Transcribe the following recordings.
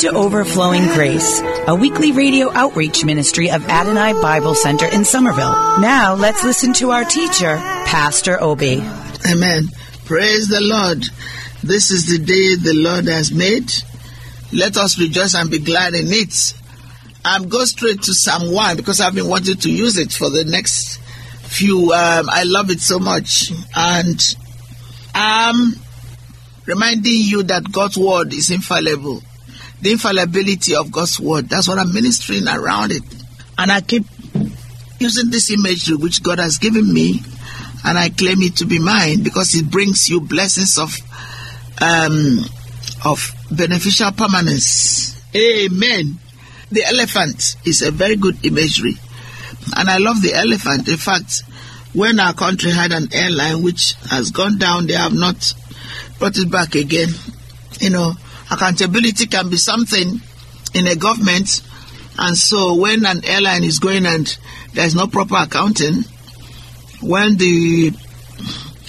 to Overflowing Grace, a weekly radio outreach ministry of Adonai Bible Center in Somerville. Now let's listen to our teacher, Pastor Obi. Amen. Praise the Lord. This is the day the Lord has made. Let us rejoice and be glad in it. I'm going straight to Psalm 1 because I've been wanting to use it for the next few. Um, I love it so much. And I'm reminding you that God's word is infallible. The infallibility of God's word. That's what I'm ministering around it. And I keep using this imagery which God has given me and I claim it to be mine because it brings you blessings of um, of beneficial permanence. Amen. The elephant is a very good imagery, and I love the elephant. In fact, when our country had an airline which has gone down, they have not brought it back again. You know, accountability can be something in a government, and so when an airline is going and there's no proper accounting, when the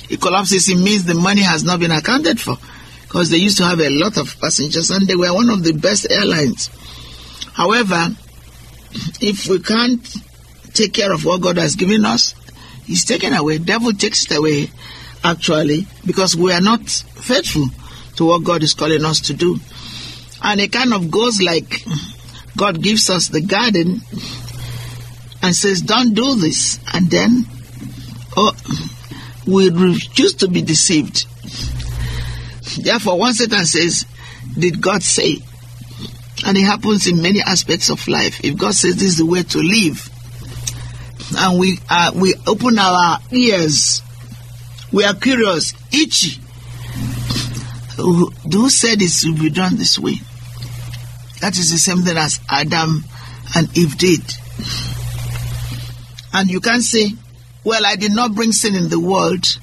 it collapses, it means the money has not been accounted for because they used to have a lot of passengers and they were one of the best airlines. However, if we can't take care of what God has given us, He's taken away. Devil takes it away, actually, because we are not faithful to what God is calling us to do. And it kind of goes like God gives us the garden and says, Don't do this. And then oh, we refuse to be deceived. Therefore, one Satan says, Did God say? And it happens in many aspects of life. If God says this is the way to live, and we uh, we open our ears, we are curious, itchy. Who, who said it will be done this way? That is the same thing as Adam and Eve did. And you can't say, well, I did not bring sin in the world.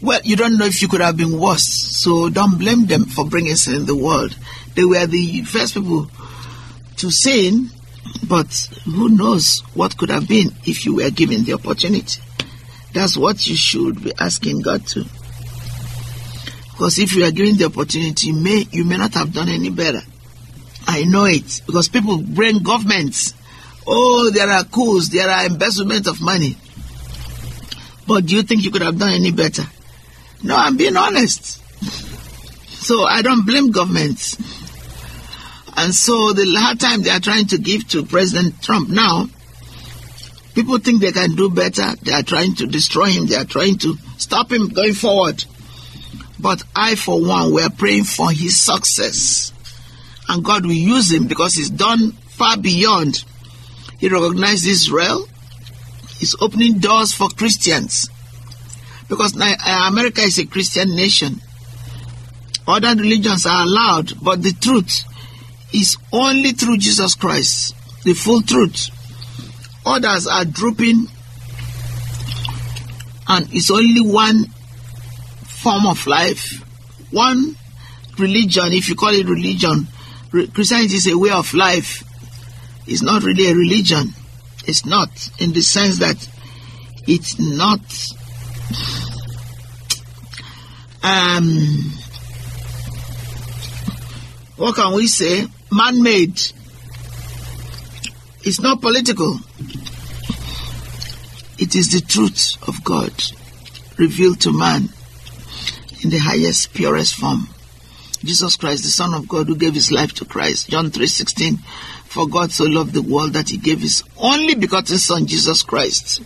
Well, you don't know if you could have been worse, so don't blame them for bringing sin in the world. They were the first people to sin, but who knows what could have been if you were given the opportunity. That's what you should be asking God to. Because if you are given the opportunity, you may, you may not have done any better. I know it because people bring governments. Oh, there are coups, there are embezzlement of money. But do you think you could have done any better? No, I'm being honest. So I don't blame governments. And so the hard time they are trying to give to President Trump now, people think they can do better. They are trying to destroy him. They are trying to stop him going forward. But I, for one, we are praying for his success. And God will use him because he's done far beyond. He recognized Israel. He's opening doors for Christians. Because uh, America is a Christian nation. Other religions are allowed, but the truth is only through Jesus Christ, the full truth. Others are drooping, and it's only one form of life, one religion, if you call it religion. Christianity is a way of life. It's not really a religion. It's not, in the sense that it's not um, what can we say? Man made. It's not political. It is the truth of God revealed to man in the highest, purest form. Jesus Christ, the Son of God, who gave his life to Christ. John 3:16. For God so loved the world that he gave his only begotten Son, Jesus Christ.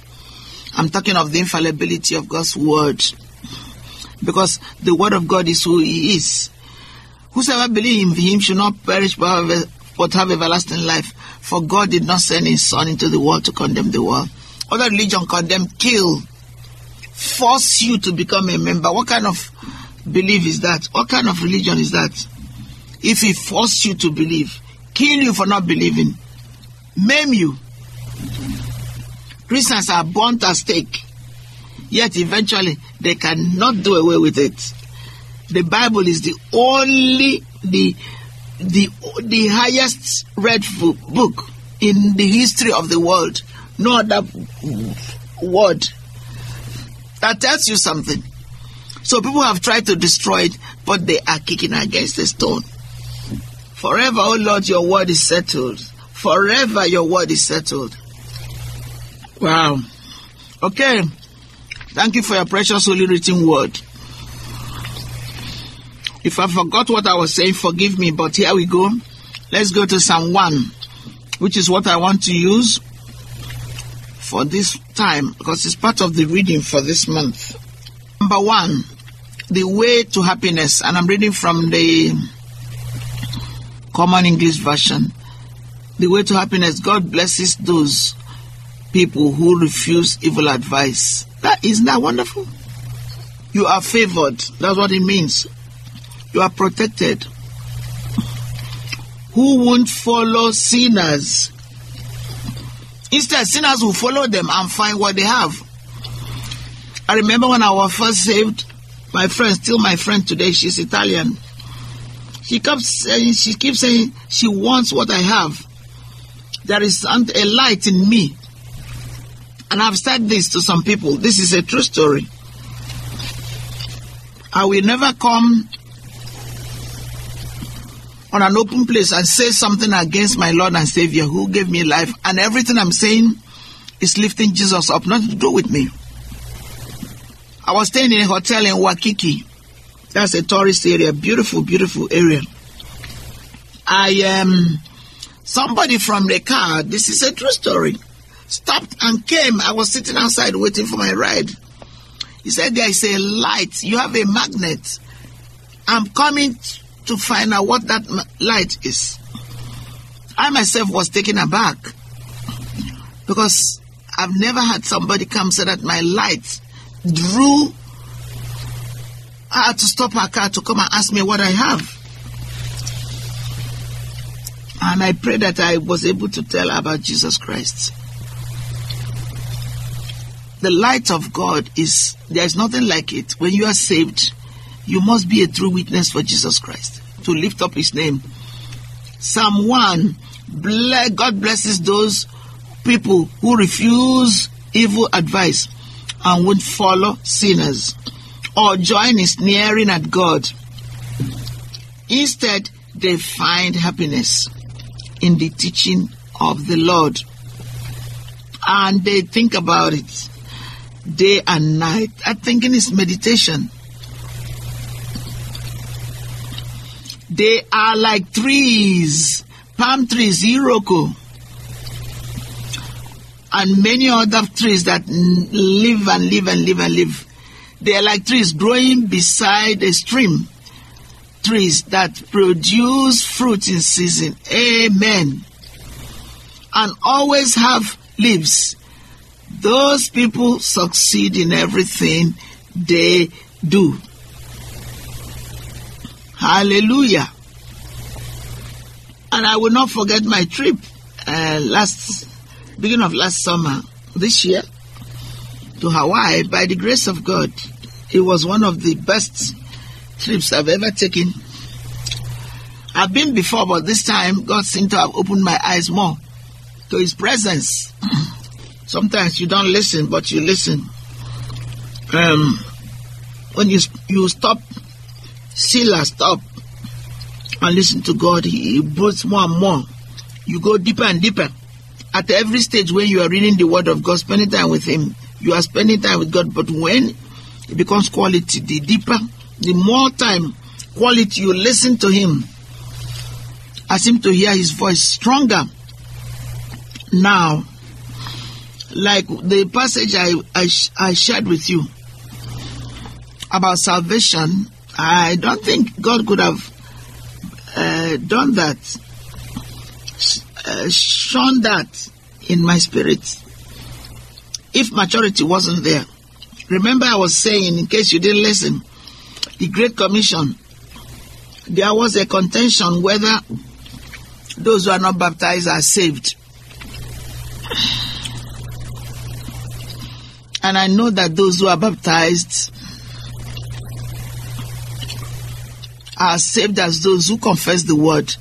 I'm talking of the infallibility of God's word. Because the word of God is who he is. Whosoever believe in him should not perish but have, but have everlasting life. For God did not send his son into the world to condemn the world. Other religion condemn, kill, force you to become a member. What kind of belief is that? What kind of religion is that? If he forced you to believe, kill you for not believing, maim you. Christians are burnt at stake, yet eventually they cannot do away with it. The Bible is the only the the the highest read book in the history of the world. No other word that tells you something. So people have tried to destroy it, but they are kicking against the stone. Forever, oh Lord, your word is settled. Forever, your word is settled. Wow. Okay. Thank you for your precious holy written word. If I forgot what I was saying, forgive me, but here we go. Let's go to Psalm 1, which is what I want to use for this time because it's part of the reading for this month. Number one, the way to happiness, and I'm reading from the Common English Version. The way to happiness, God blesses those people who refuse evil advice. That isn't that wonderful? You are favored. That's what it means. You are protected. Who won't follow sinners? Instead, sinners will follow them and find what they have. I remember when I was first saved, my friend, still my friend today, she's Italian. She keeps saying, she keeps saying she wants what I have. There is a light in me. And I've said this to some people. This is a true story. I will never come on an open place and say something against my Lord and Savior who gave me life, and everything I'm saying is lifting Jesus up, nothing to do with me. I was staying in a hotel in Waikiki. That's a tourist area, beautiful, beautiful area. I um somebody from the car, this is a true story, stopped and came. I was sitting outside waiting for my ride. He said, There is a light, you have a magnet. I'm coming to find out what that light is. I myself was taken aback because I've never had somebody come say that my light drew I had to stop her car to come and ask me what I have. And I pray that I was able to tell about Jesus Christ. The light of God is, there is nothing like it. When you are saved, you must be a true witness for Jesus Christ to lift up his name. Psalm 1 ble- God blesses those people who refuse evil advice and won't follow sinners or join in sneering at God. Instead, they find happiness in the teaching of the Lord and they think about it day and night. That thinking is meditation. They are like trees, palm trees, iroko, and many other trees that live and live and live and live. They are like trees growing beside a stream, trees that produce fruit in season. Amen. And always have leaves. Those people succeed in everything they do. Hallelujah. And I will not forget my trip uh, last beginning of last summer this year to Hawaii by the grace of God. It was one of the best trips I've ever taken. I've been before, but this time God seemed to have opened my eyes more to His presence. Sometimes you don't listen, but you listen. Um, when you you stop, Selah stop and listen to God, He, puts more and more. You go deeper and deeper. At every stage when you are reading the Word of God, spending time with Him, you are spending time with God. But when it becomes quality, the deeper, the more time, quality you listen to Him, I seem to hear His voice stronger now like the passage I, I, I shared with you about salvation, I don't think God could have uh, done that, uh, shown that in my spirit, if maturity wasn't there. Remember, I was saying, in case you didn't listen, the Great Commission, there was a contention whether those who are not baptized are saved. And I know that those who are baptized are saved as those who confess the word.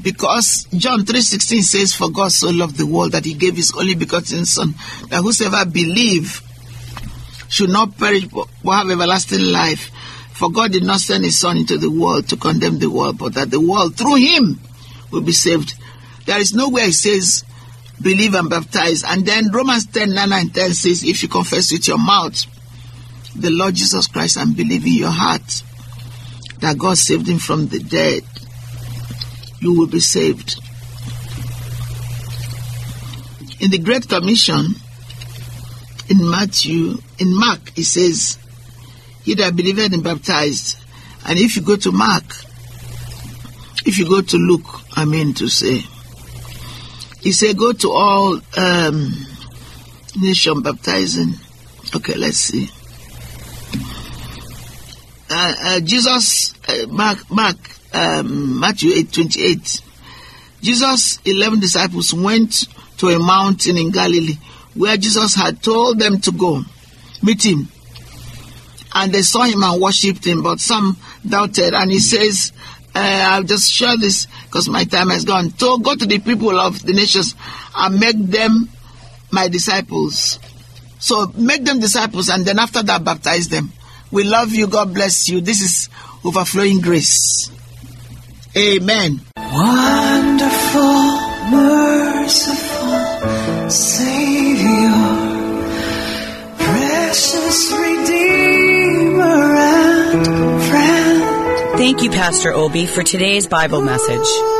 Because John 3.16 says, For God so loved the world that he gave his only begotten Son, that whosoever believe should not perish but have everlasting life. For God did not send his Son into the world to condemn the world, but that the world through him will be saved. There is nowhere it says, believe and baptize. And then Romans 10, 9 and 10 says, if you confess with your mouth the Lord Jesus Christ and believe in your heart that God saved him from the dead, you will be saved. In the Great Commission, in Matthew, in Mark, it says, He that believeth and baptized. And if you go to Mark, if you go to Luke, I mean to say, he said, Go to all um, nation baptizing. Okay, let's see. Uh, uh, Jesus, uh, Mark, Mark, um, Matthew 8 28. Jesus' 11 disciples went to a mountain in Galilee where Jesus had told them to go meet him. And they saw him and worshipped him, but some doubted. And he says, uh, I'll just share this because my time has gone. So go to the people of the nations and make them my disciples. So make them disciples and then after that baptize them. We love you. God bless you. This is overflowing grace. Amen. Wonderful, merciful Savior, precious Redeemer and friend. Thank you, Pastor Obi, for today's Bible message.